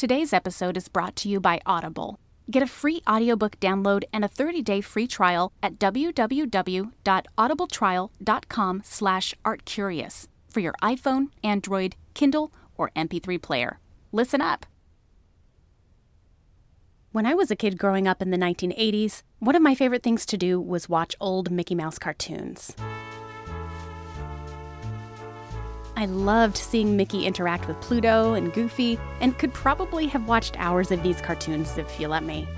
Today's episode is brought to you by Audible. Get a free audiobook download and a 30-day free trial at www.audibletrial.com slash artcurious for your iPhone, Android, Kindle, or MP3 player. Listen up. When I was a kid growing up in the 1980s, one of my favorite things to do was watch old Mickey Mouse cartoons. I loved seeing Mickey interact with Pluto and Goofy, and could probably have watched hours of these cartoons if you let me.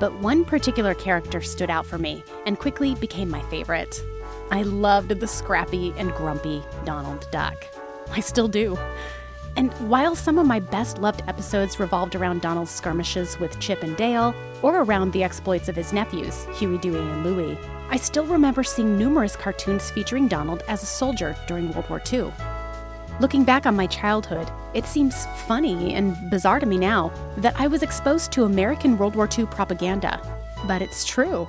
But one particular character stood out for me and quickly became my favorite. I loved the scrappy and grumpy Donald Duck. I still do. And while some of my best loved episodes revolved around Donald's skirmishes with Chip and Dale, or around the exploits of his nephews, Huey, Dewey, and Louie, I still remember seeing numerous cartoons featuring Donald as a soldier during World War II. Looking back on my childhood, it seems funny and bizarre to me now that I was exposed to American World War II propaganda, but it's true.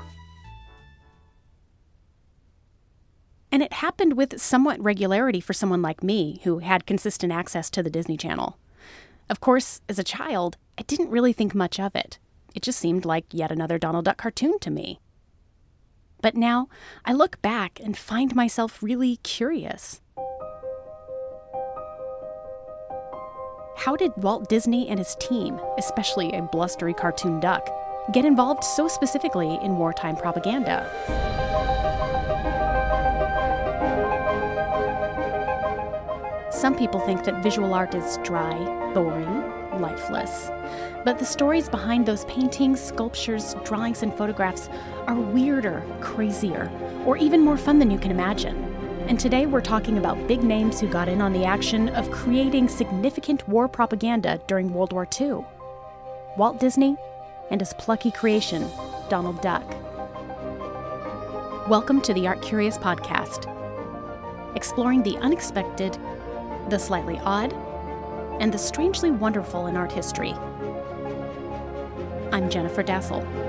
And it happened with somewhat regularity for someone like me who had consistent access to the Disney Channel. Of course, as a child, I didn't really think much of it. It just seemed like yet another Donald Duck cartoon to me. But now, I look back and find myself really curious. How did Walt Disney and his team, especially a blustery cartoon duck, get involved so specifically in wartime propaganda? Some people think that visual art is dry, boring, lifeless. But the stories behind those paintings, sculptures, drawings, and photographs are weirder, crazier, or even more fun than you can imagine. And today we're talking about big names who got in on the action of creating significant war propaganda during World War II Walt Disney and his plucky creation, Donald Duck. Welcome to the Art Curious Podcast, exploring the unexpected, the slightly odd, and the strangely wonderful in art history. I'm Jennifer Dasal.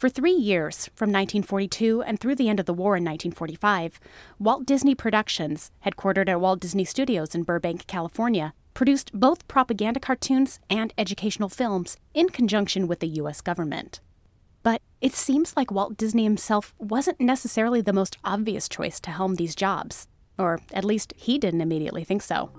For three years, from 1942 and through the end of the war in 1945, Walt Disney Productions, headquartered at Walt Disney Studios in Burbank, California, produced both propaganda cartoons and educational films in conjunction with the U.S. government. But it seems like Walt Disney himself wasn't necessarily the most obvious choice to helm these jobs, or at least he didn't immediately think so.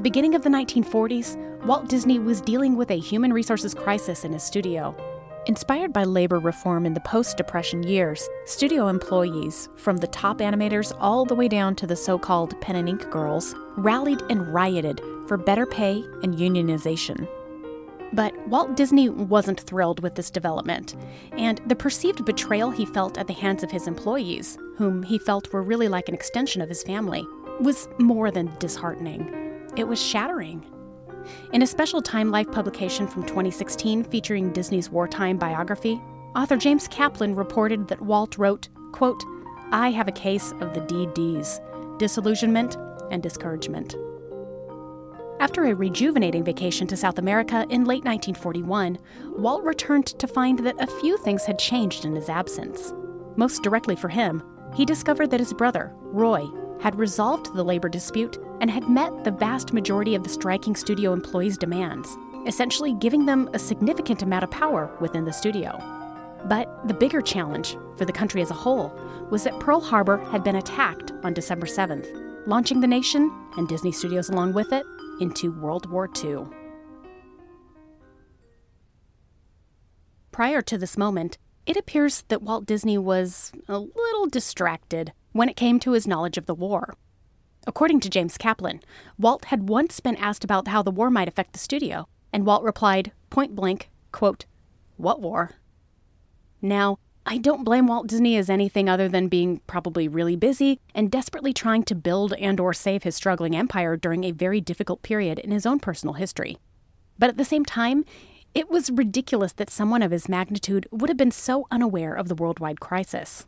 The beginning of the 1940s, Walt Disney was dealing with a human resources crisis in his studio. Inspired by labor reform in the post Depression years, studio employees, from the top animators all the way down to the so called pen and ink girls, rallied and rioted for better pay and unionization. But Walt Disney wasn't thrilled with this development, and the perceived betrayal he felt at the hands of his employees, whom he felt were really like an extension of his family, was more than disheartening. It was shattering. In a special Time Life publication from 2016 featuring Disney's wartime biography, author James Kaplan reported that Walt wrote, quote, I have a case of the DDs, disillusionment and discouragement. After a rejuvenating vacation to South America in late 1941, Walt returned to find that a few things had changed in his absence. Most directly for him, he discovered that his brother, Roy, had resolved the labor dispute and had met the vast majority of the striking studio employees' demands, essentially giving them a significant amount of power within the studio. But the bigger challenge for the country as a whole was that Pearl Harbor had been attacked on December 7th, launching the nation, and Disney Studios along with it, into World War II. Prior to this moment, it appears that Walt Disney was a little distracted when it came to his knowledge of the war. According to James Kaplan, Walt had once been asked about how the war might affect the studio, and Walt replied, point blank, quote, What war? Now, I don't blame Walt Disney as anything other than being probably really busy and desperately trying to build and or save his struggling empire during a very difficult period in his own personal history. But at the same time, it was ridiculous that someone of his magnitude would have been so unaware of the worldwide crisis.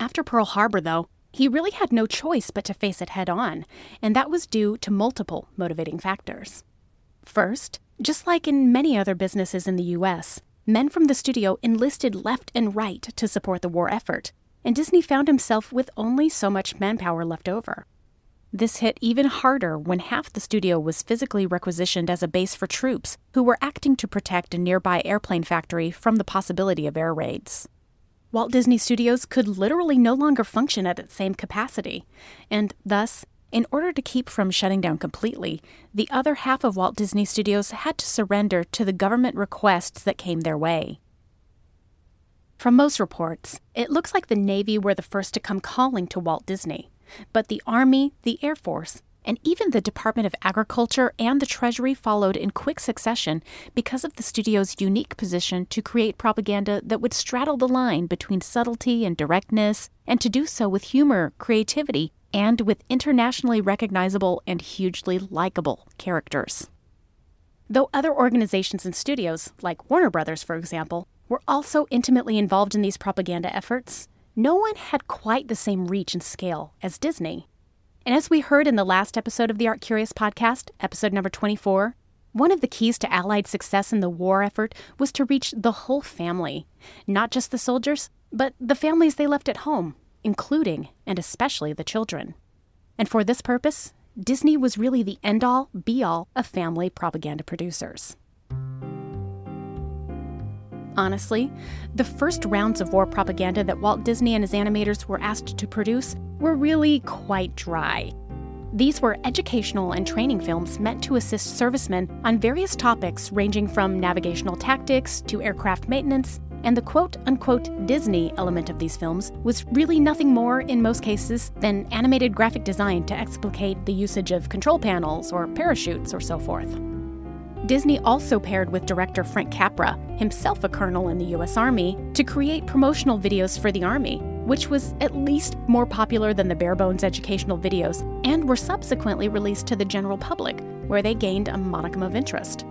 After Pearl Harbor, though, he really had no choice but to face it head on, and that was due to multiple motivating factors. First, just like in many other businesses in the US, men from the studio enlisted left and right to support the war effort, and Disney found himself with only so much manpower left over. This hit even harder when half the studio was physically requisitioned as a base for troops who were acting to protect a nearby airplane factory from the possibility of air raids. Walt Disney Studios could literally no longer function at its same capacity, and thus, in order to keep from shutting down completely, the other half of Walt Disney Studios had to surrender to the government requests that came their way. From most reports, it looks like the Navy were the first to come calling to Walt Disney. But the Army, the Air Force, and even the Department of Agriculture and the Treasury followed in quick succession because of the studio's unique position to create propaganda that would straddle the line between subtlety and directness, and to do so with humor, creativity, and with internationally recognizable and hugely likable characters. Though other organizations and studios, like Warner Brothers, for example, were also intimately involved in these propaganda efforts, no one had quite the same reach and scale as Disney. And as we heard in the last episode of the Art Curious podcast, episode number 24, one of the keys to Allied success in the war effort was to reach the whole family, not just the soldiers, but the families they left at home, including and especially the children. And for this purpose, Disney was really the end all, be all of family propaganda producers. Honestly, the first rounds of war propaganda that Walt Disney and his animators were asked to produce were really quite dry. These were educational and training films meant to assist servicemen on various topics ranging from navigational tactics to aircraft maintenance, and the quote unquote Disney element of these films was really nothing more, in most cases, than animated graphic design to explicate the usage of control panels or parachutes or so forth. Disney also paired with director Frank Capra, himself a colonel in the U.S. Army, to create promotional videos for the Army, which was at least more popular than the bare bones educational videos, and were subsequently released to the general public, where they gained a modicum of interest.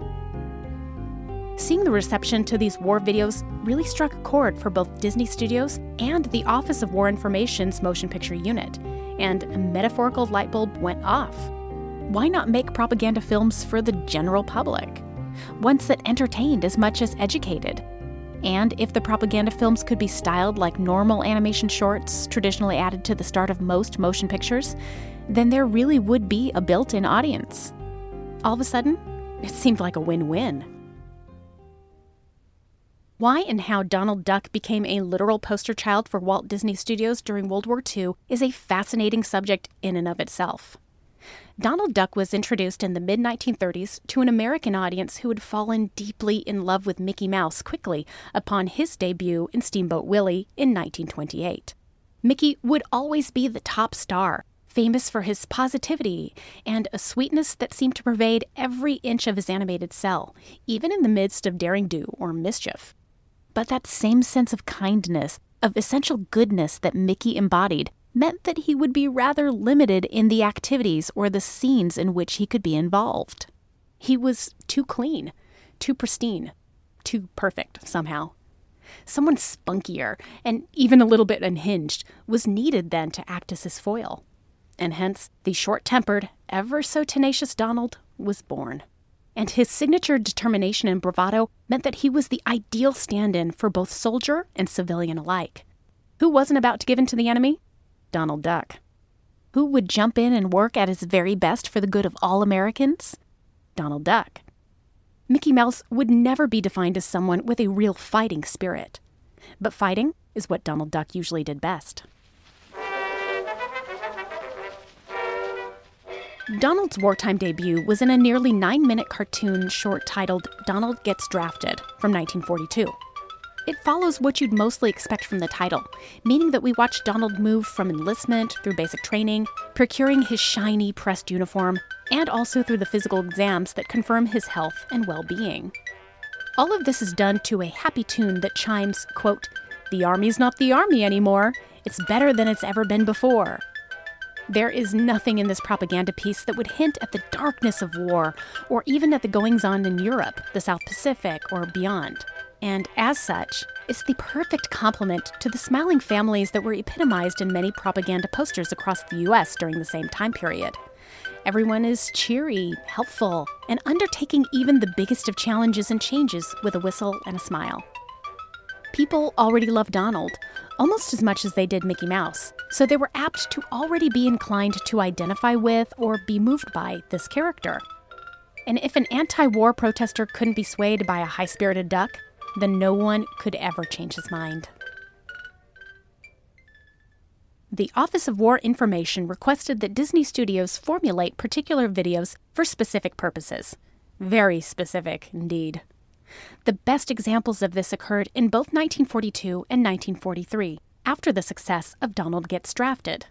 Seeing the reception to these war videos really struck a chord for both Disney Studios and the Office of War Information's motion picture unit, and a metaphorical light bulb went off why not make propaganda films for the general public? Ones that entertained as much as educated. And if the propaganda films could be styled like normal animation shorts traditionally added to the start of most motion pictures, then there really would be a built in audience. All of a sudden, it seemed like a win win. Why and how Donald Duck became a literal poster child for Walt Disney Studios during World War II is a fascinating subject in and of itself. Donald Duck was introduced in the mid 1930s to an American audience who had fallen deeply in love with Mickey Mouse quickly upon his debut in Steamboat Willie in 1928. Mickey would always be the top star, famous for his positivity and a sweetness that seemed to pervade every inch of his animated cell, even in the midst of daring do or mischief. But that same sense of kindness, of essential goodness that Mickey embodied, meant that he would be rather limited in the activities or the scenes in which he could be involved. He was too clean, too pristine, too perfect somehow. Someone spunkier and even a little bit unhinged was needed then to act as his foil. And hence, the short tempered, ever so tenacious Donald was born. And his signature determination and bravado meant that he was the ideal stand in for both soldier and civilian alike. Who wasn't about to give in to the enemy? Donald Duck. Who would jump in and work at his very best for the good of all Americans? Donald Duck. Mickey Mouse would never be defined as someone with a real fighting spirit. But fighting is what Donald Duck usually did best. Donald's wartime debut was in a nearly nine minute cartoon short titled Donald Gets Drafted from 1942. It follows what you'd mostly expect from the title, meaning that we watch Donald move from enlistment through basic training, procuring his shiny pressed uniform, and also through the physical exams that confirm his health and well being. All of this is done to a happy tune that chimes, quote, The Army's not the Army anymore. It's better than it's ever been before. There is nothing in this propaganda piece that would hint at the darkness of war, or even at the goings on in Europe, the South Pacific, or beyond and as such, it's the perfect complement to the smiling families that were epitomized in many propaganda posters across the US during the same time period. Everyone is cheery, helpful, and undertaking even the biggest of challenges and changes with a whistle and a smile. People already love Donald, almost as much as they did Mickey Mouse, so they were apt to already be inclined to identify with or be moved by this character. And if an anti war protester couldn't be swayed by a high spirited duck, then no one could ever change his mind. The Office of War Information requested that Disney Studios formulate particular videos for specific purposes. Very specific indeed. The best examples of this occurred in both 1942 and 1943, after the success of Donald Gets Drafted.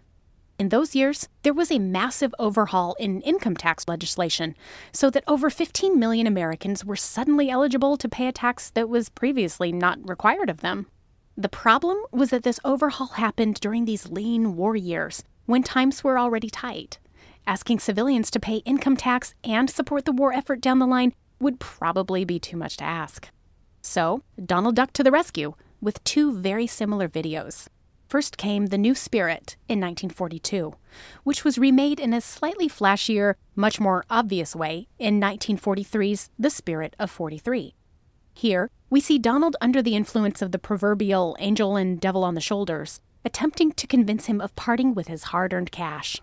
In those years, there was a massive overhaul in income tax legislation, so that over 15 million Americans were suddenly eligible to pay a tax that was previously not required of them. The problem was that this overhaul happened during these lean war years, when times were already tight. Asking civilians to pay income tax and support the war effort down the line would probably be too much to ask. So, Donald Duck to the rescue with two very similar videos. First came The New Spirit in 1942, which was remade in a slightly flashier, much more obvious way in 1943's The Spirit of 43. Here, we see Donald under the influence of the proverbial angel and devil on the shoulders, attempting to convince him of parting with his hard earned cash.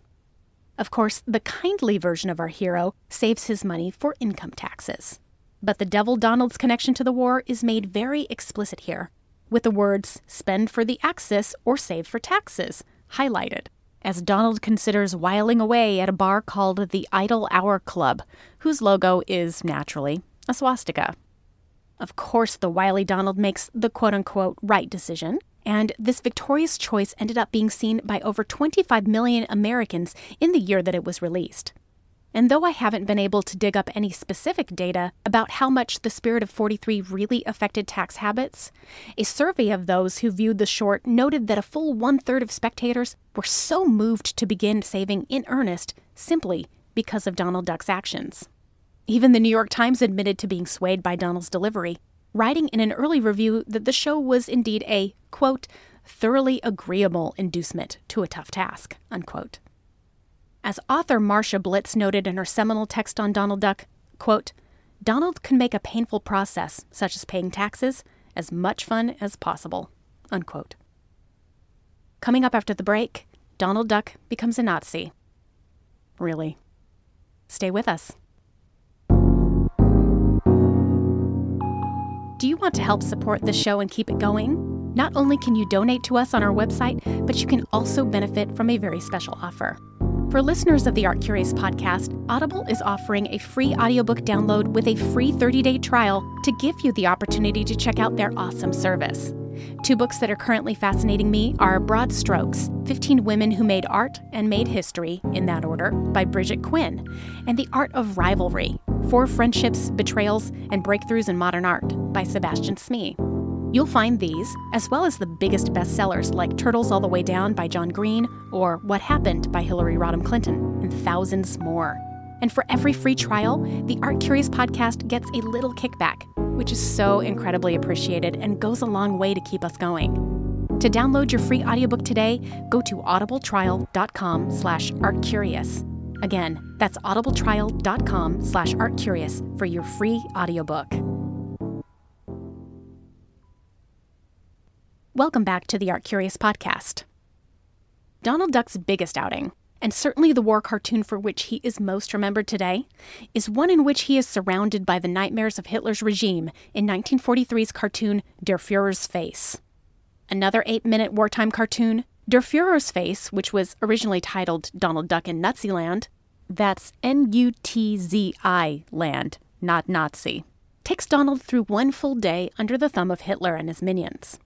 Of course, the kindly version of our hero saves his money for income taxes. But the devil Donald's connection to the war is made very explicit here, with the words spend for the Axis or save for taxes highlighted, as Donald considers whiling away at a bar called the Idle Hour Club, whose logo is, naturally, a swastika. Of course, the wily Donald makes the quote unquote right decision, and this victorious choice ended up being seen by over 25 million Americans in the year that it was released. And though I haven't been able to dig up any specific data about how much the Spirit of 43 really affected tax habits, a survey of those who viewed the short noted that a full one third of spectators were so moved to begin saving in earnest simply because of Donald Duck's actions. Even the New York Times admitted to being swayed by Donald's delivery, writing in an early review that the show was indeed a, quote, thoroughly agreeable inducement to a tough task, unquote. As author Marcia Blitz noted in her seminal text on Donald Duck, quote, Donald can make a painful process, such as paying taxes, as much fun as possible, unquote. Coming up after the break, Donald Duck becomes a Nazi. Really. Stay with us. Do you want to help support the show and keep it going? Not only can you donate to us on our website, but you can also benefit from a very special offer. For listeners of the Art Curious podcast, Audible is offering a free audiobook download with a free 30 day trial to give you the opportunity to check out their awesome service. Two books that are currently fascinating me are Broad Strokes 15 Women Who Made Art and Made History, in that order, by Bridget Quinn, and The Art of Rivalry Four Friendships, Betrayals, and Breakthroughs in Modern Art by Sebastian Smee. You'll find these, as well as the biggest bestsellers like Turtles All the Way Down by John Green or What Happened by Hillary Rodham Clinton, and thousands more. And for every free trial, the Art Curious podcast gets a little kickback, which is so incredibly appreciated and goes a long way to keep us going. To download your free audiobook today, go to audibletrial.com slash artcurious. Again, that's audibletrial.com slash artcurious for your free audiobook. Welcome back to the Art Curious podcast. Donald Duck's biggest outing, and certainly the war cartoon for which he is most remembered today, is one in which he is surrounded by the nightmares of Hitler's regime in 1943's cartoon Der Fuhrer's Face. Another eight minute wartime cartoon, Der Fuhrer's Face, which was originally titled Donald Duck in Nazi Land, that's N U T Z I land, not Nazi, takes Donald through one full day under the thumb of Hitler and his minions.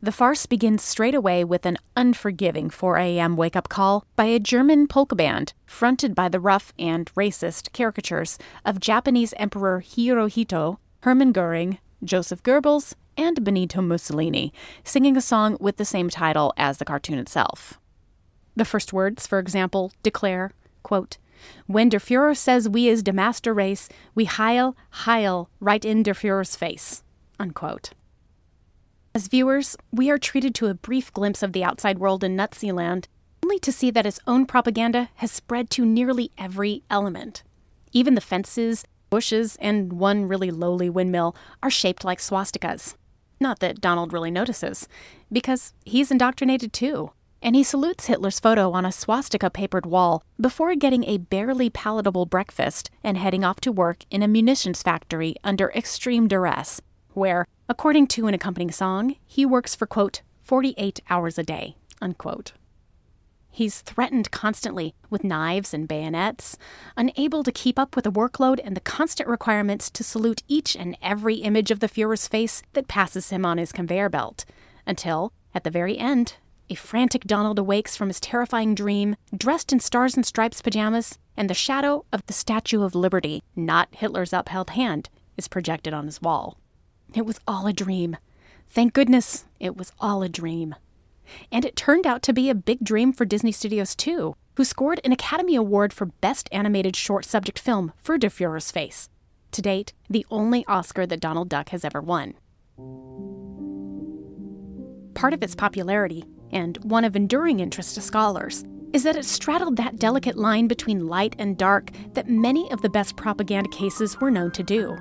The farce begins straight away with an unforgiving 4 a.m. wake up call by a German polka band fronted by the rough and racist caricatures of Japanese Emperor Hirohito, Hermann Goering, Joseph Goebbels, and Benito Mussolini, singing a song with the same title as the cartoon itself. The first words, for example, declare, quote, When der Fuhrer says we is de master race, we heil, heil right in der Fuhrer's face, unquote. As viewers, we are treated to a brief glimpse of the outside world in Nazi land, only to see that its own propaganda has spread to nearly every element. Even the fences, bushes, and one really lowly windmill are shaped like swastikas. Not that Donald really notices, because he's indoctrinated too. And he salutes Hitler's photo on a swastika papered wall before getting a barely palatable breakfast and heading off to work in a munitions factory under extreme duress, where, according to an accompanying song, he works for, quote, 48 hours a day, unquote. He's threatened constantly with knives and bayonets, unable to keep up with the workload and the constant requirements to salute each and every image of the Fuhrer's face that passes him on his conveyor belt, until, at the very end, a frantic Donald awakes from his terrifying dream, dressed in stars and stripes pajamas, and the shadow of the Statue of Liberty, not Hitler's upheld hand, is projected on his wall. It was all a dream. Thank goodness it was all a dream. And it turned out to be a big dream for Disney Studios, too, who scored an Academy Award for Best Animated Short Subject Film for Der Fuhrer's Face. To date, the only Oscar that Donald Duck has ever won. Part of its popularity, and one of enduring interest to scholars, is that it straddled that delicate line between light and dark that many of the best propaganda cases were known to do.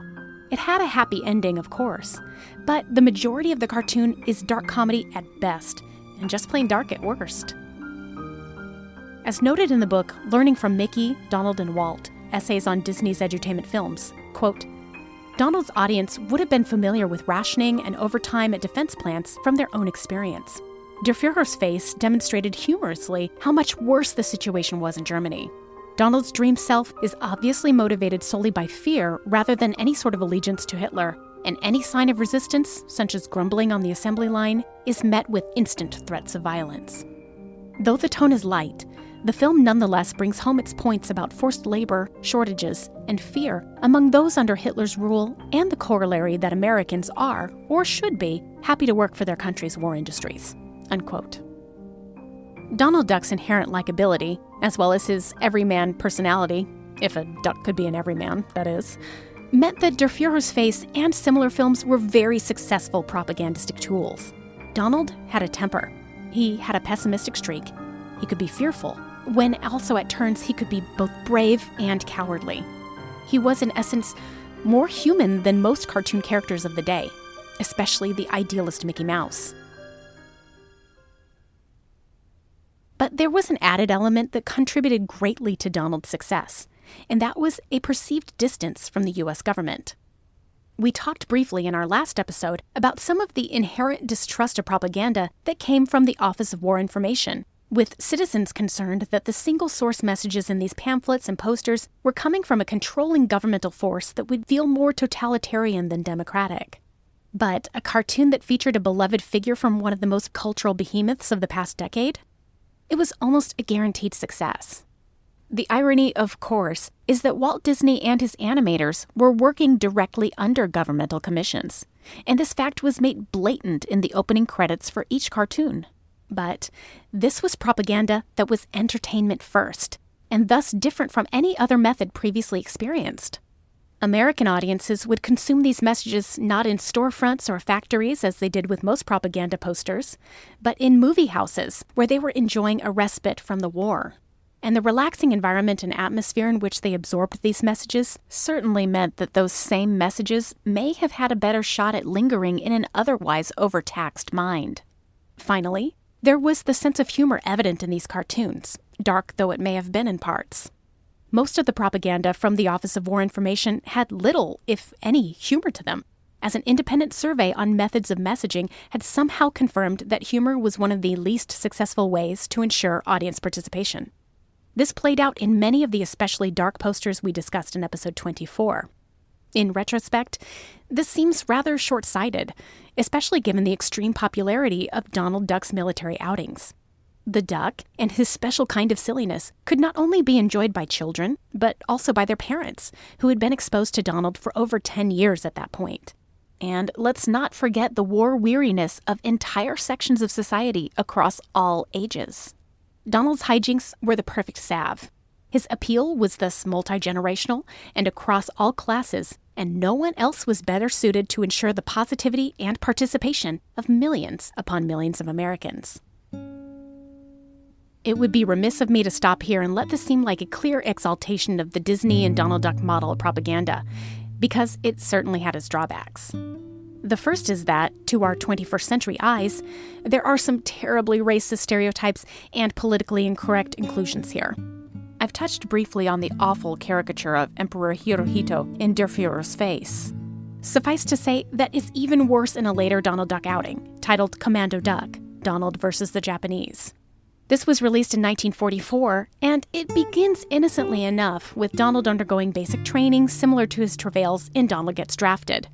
It had a happy ending, of course, but the majority of the cartoon is dark comedy at best, and just plain dark at worst. As noted in the book Learning from Mickey, Donald, and Walt Essays on Disney's Edutainment Films, quote, Donald's audience would have been familiar with rationing and overtime at defense plants from their own experience. Der Fuhrer's face demonstrated humorously how much worse the situation was in Germany. Donald's dream self is obviously motivated solely by fear rather than any sort of allegiance to Hitler, and any sign of resistance, such as grumbling on the assembly line, is met with instant threats of violence. Though the tone is light, the film nonetheless brings home its points about forced labor, shortages, and fear among those under Hitler's rule and the corollary that Americans are, or should be, happy to work for their country's war industries. Unquote. Donald Duck's inherent likability, as well as his everyman personality, if a duck could be an everyman, that is, meant that Der Fuhrer's Face and similar films were very successful propagandistic tools. Donald had a temper. He had a pessimistic streak. He could be fearful, when also at turns he could be both brave and cowardly. He was, in essence, more human than most cartoon characters of the day, especially the idealist Mickey Mouse. But there was an added element that contributed greatly to Donald's success and that was a perceived distance from the U.S. government. We talked briefly in our last episode about some of the inherent distrust of propaganda that came from the Office of War Information, with citizens concerned that the single source messages in these pamphlets and posters were coming from a controlling governmental force that would feel more totalitarian than democratic. But a cartoon that featured a beloved figure from one of the most cultural behemoths of the past decade? It was almost a guaranteed success. The irony, of course, is that Walt Disney and his animators were working directly under governmental commissions, and this fact was made blatant in the opening credits for each cartoon. But this was propaganda that was entertainment first, and thus different from any other method previously experienced. American audiences would consume these messages not in storefronts or factories as they did with most propaganda posters, but in movie houses where they were enjoying a respite from the war. And the relaxing environment and atmosphere in which they absorbed these messages certainly meant that those same messages may have had a better shot at lingering in an otherwise overtaxed mind. Finally, there was the sense of humor evident in these cartoons, dark though it may have been in parts. Most of the propaganda from the Office of War Information had little, if any, humor to them, as an independent survey on methods of messaging had somehow confirmed that humor was one of the least successful ways to ensure audience participation. This played out in many of the especially dark posters we discussed in episode 24. In retrospect, this seems rather short sighted, especially given the extreme popularity of Donald Duck's military outings. The duck and his special kind of silliness could not only be enjoyed by children, but also by their parents, who had been exposed to Donald for over 10 years at that point. And let's not forget the war weariness of entire sections of society across all ages. Donald's hijinks were the perfect salve. His appeal was thus multi generational and across all classes, and no one else was better suited to ensure the positivity and participation of millions upon millions of Americans. It would be remiss of me to stop here and let this seem like a clear exaltation of the Disney and Donald Duck model of propaganda, because it certainly had its drawbacks. The first is that, to our 21st century eyes, there are some terribly racist stereotypes and politically incorrect inclusions here. I've touched briefly on the awful caricature of Emperor Hirohito in Der Fuhrer's face. Suffice to say that it's even worse in a later Donald Duck outing, titled Commando Duck Donald versus the Japanese. This was released in 1944, and it begins innocently enough with Donald undergoing basic training similar to his travails in Donald Gets Drafted.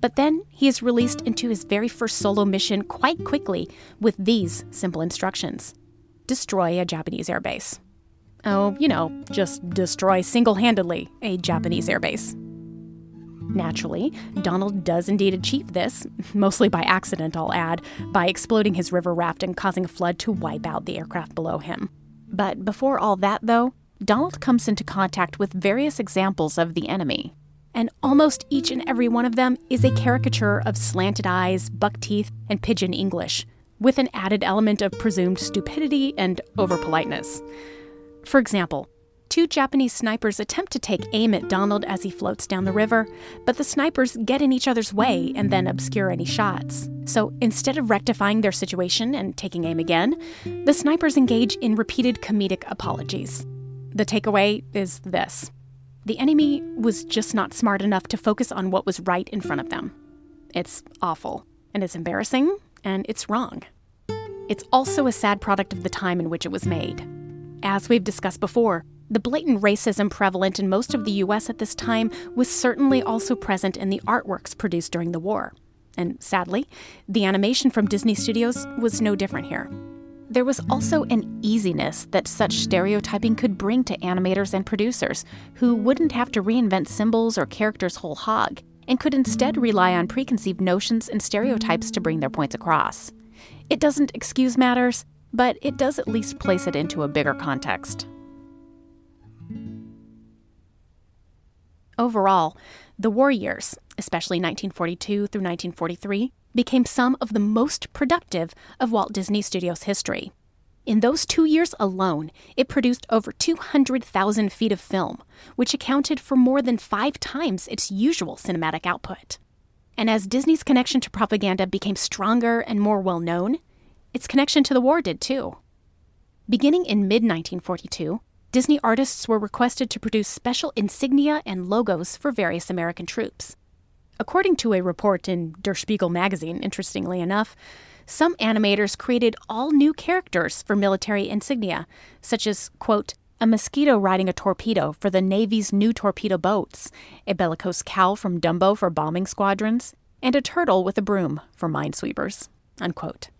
But then he is released into his very first solo mission quite quickly with these simple instructions destroy a Japanese airbase. Oh, you know, just destroy single handedly a Japanese airbase. Naturally, Donald does indeed achieve this, mostly by accident, I'll add, by exploding his river raft and causing a flood to wipe out the aircraft below him. But before all that, though, Donald comes into contact with various examples of the enemy. And almost each and every one of them is a caricature of slanted eyes, buck teeth, and pidgin English, with an added element of presumed stupidity and overpoliteness. For example, two Japanese snipers attempt to take aim at Donald as he floats down the river, but the snipers get in each other's way and then obscure any shots. So instead of rectifying their situation and taking aim again, the snipers engage in repeated comedic apologies. The takeaway is this the enemy was just not smart enough to focus on what was right in front of them. It's awful, and it's embarrassing, and it's wrong. It's also a sad product of the time in which it was made. As we've discussed before, the blatant racism prevalent in most of the US at this time was certainly also present in the artworks produced during the war. And sadly, the animation from Disney Studios was no different here. There was also an easiness that such stereotyping could bring to animators and producers, who wouldn't have to reinvent symbols or characters whole hog, and could instead rely on preconceived notions and stereotypes to bring their points across. It doesn't excuse matters, but it does at least place it into a bigger context. Overall, the war years, especially 1942 through 1943, became some of the most productive of Walt Disney Studios' history. In those two years alone, it produced over 200,000 feet of film, which accounted for more than five times its usual cinematic output. And as Disney's connection to propaganda became stronger and more well known, its connection to the war did too. Beginning in mid 1942, Disney artists were requested to produce special insignia and logos for various American troops. According to a report in Der Spiegel magazine, interestingly enough, some animators created all new characters for military insignia, such as, quote, a mosquito riding a torpedo for the Navy's new torpedo boats, a bellicose cow from Dumbo for bombing squadrons, and a turtle with a broom for minesweepers, unquote.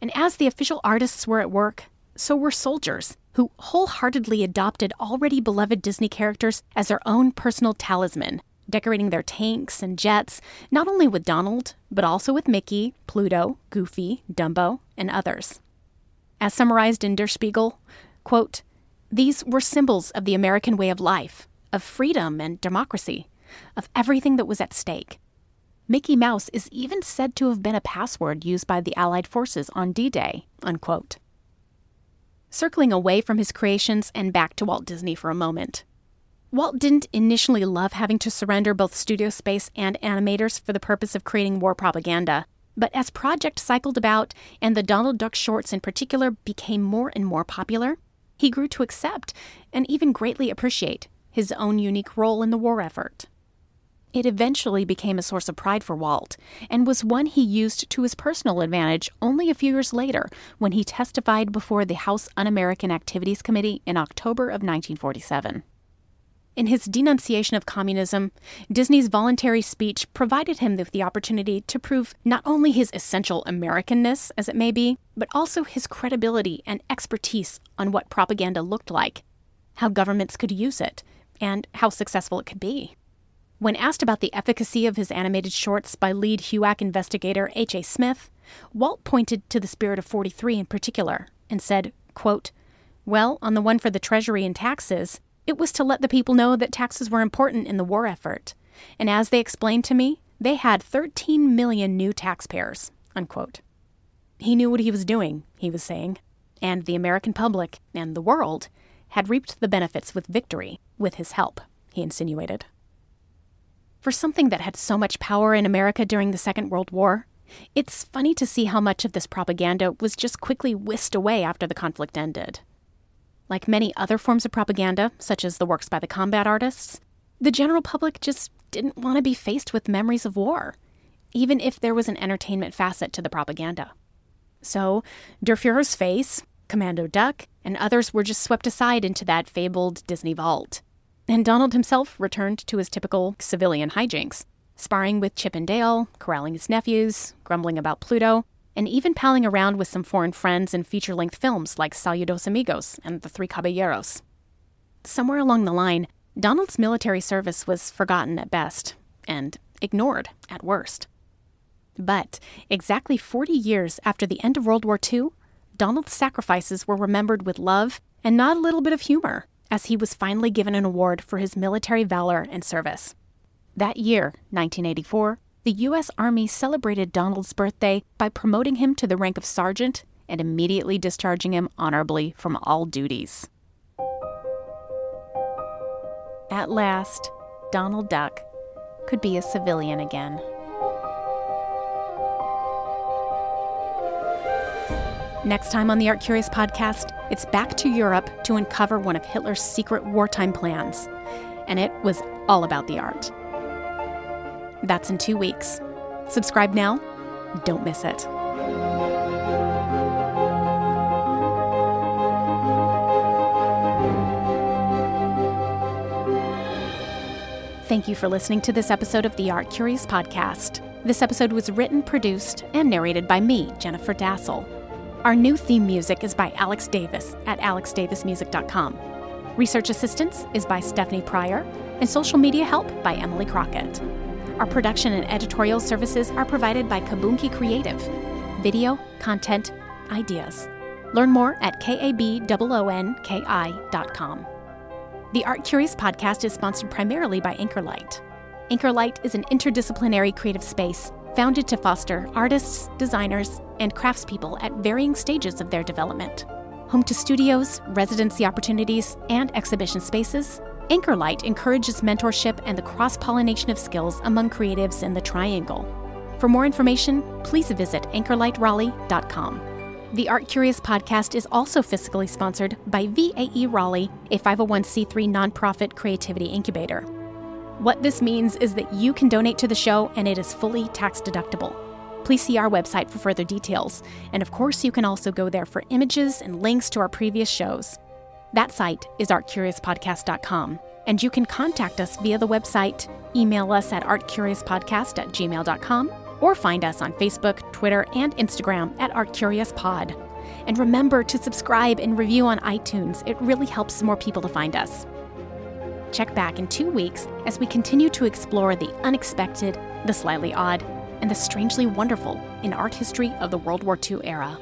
And as the official artists were at work, so were soldiers who wholeheartedly adopted already beloved Disney characters as their own personal talisman, decorating their tanks and jets not only with Donald, but also with Mickey, Pluto, Goofy, Dumbo, and others. As summarized in Der Spiegel, quote, these were symbols of the American way of life, of freedom and democracy, of everything that was at stake. Mickey Mouse is even said to have been a password used by the Allied forces on D Day. Unquote. Circling away from his creations and back to Walt Disney for a moment. Walt didn't initially love having to surrender both studio space and animators for the purpose of creating war propaganda. But as project cycled about, and the Donald Duck shorts in particular became more and more popular, he grew to accept and even greatly appreciate his own unique role in the war effort. It eventually became a source of pride for Walt, and was one he used to his personal advantage only a few years later when he testified before the House Un American Activities Committee in October of 1947. In his denunciation of communism, Disney's voluntary speech provided him with the opportunity to prove not only his essential Americanness, as it may be, but also his credibility and expertise on what propaganda looked like, how governments could use it, and how successful it could be. When asked about the efficacy of his animated shorts by lead HUAC investigator H.A. Smith, Walt pointed to the Spirit of 43 in particular and said, quote, Well, on the one for the Treasury and taxes, it was to let the people know that taxes were important in the war effort. And as they explained to me, they had 13 million new taxpayers. Unquote. He knew what he was doing, he was saying. and the American public and the world had reaped the benefits with victory with his help, he insinuated. For something that had so much power in America during the Second World War, it's funny to see how much of this propaganda was just quickly whisked away after the conflict ended. Like many other forms of propaganda, such as the works by the combat artists, the general public just didn't want to be faced with memories of war, even if there was an entertainment facet to the propaganda. So, Der Fuhrer's face, Commando Duck, and others were just swept aside into that fabled Disney vault. And Donald himself returned to his typical civilian hijinks, sparring with Chip and Dale, corralling his nephews, grumbling about Pluto, and even palling around with some foreign friends in feature length films like Saludos Amigos and The Three Caballeros. Somewhere along the line, Donald's military service was forgotten at best and ignored at worst. But exactly 40 years after the end of World War II, Donald's sacrifices were remembered with love and not a little bit of humor, as he was finally given an award for his military valor and service. That year, 1984, the U.S. Army celebrated Donald's birthday by promoting him to the rank of sergeant and immediately discharging him honorably from all duties. At last, Donald Duck could be a civilian again. Next time on the Art Curious podcast, it's back to Europe to uncover one of Hitler's secret wartime plans. And it was all about the art. That's in two weeks. Subscribe now. Don't miss it. Thank you for listening to this episode of the Art Curious podcast. This episode was written, produced, and narrated by me, Jennifer Dasal. Our new theme music is by Alex Davis at alexdavismusic.com. Research assistance is by Stephanie Pryor, and social media help by Emily Crockett. Our production and editorial services are provided by Kaboonki Creative. Video, content, ideas. Learn more at kaboonki.com. The Art Curious podcast is sponsored primarily by Anchorlight. Anchorlight is an interdisciplinary creative space founded to foster artists, designers, and craftspeople at varying stages of their development. Home to studios, residency opportunities, and exhibition spaces, Anchorlight encourages mentorship and the cross pollination of skills among creatives in the Triangle. For more information, please visit anchorlightraleigh.com. The Art Curious podcast is also fiscally sponsored by VAE Raleigh, a 501c3 nonprofit creativity incubator. What this means is that you can donate to the show and it is fully tax deductible. Please see our website for further details. And of course, you can also go there for images and links to our previous shows. That site is artcuriouspodcast.com. And you can contact us via the website, email us at artcuriouspodcast at gmail.com, or find us on Facebook, Twitter, and Instagram at artcuriouspod. And remember to subscribe and review on iTunes. It really helps more people to find us. Check back in two weeks as we continue to explore the unexpected, the slightly odd, and the strangely wonderful in art history of the World War II era.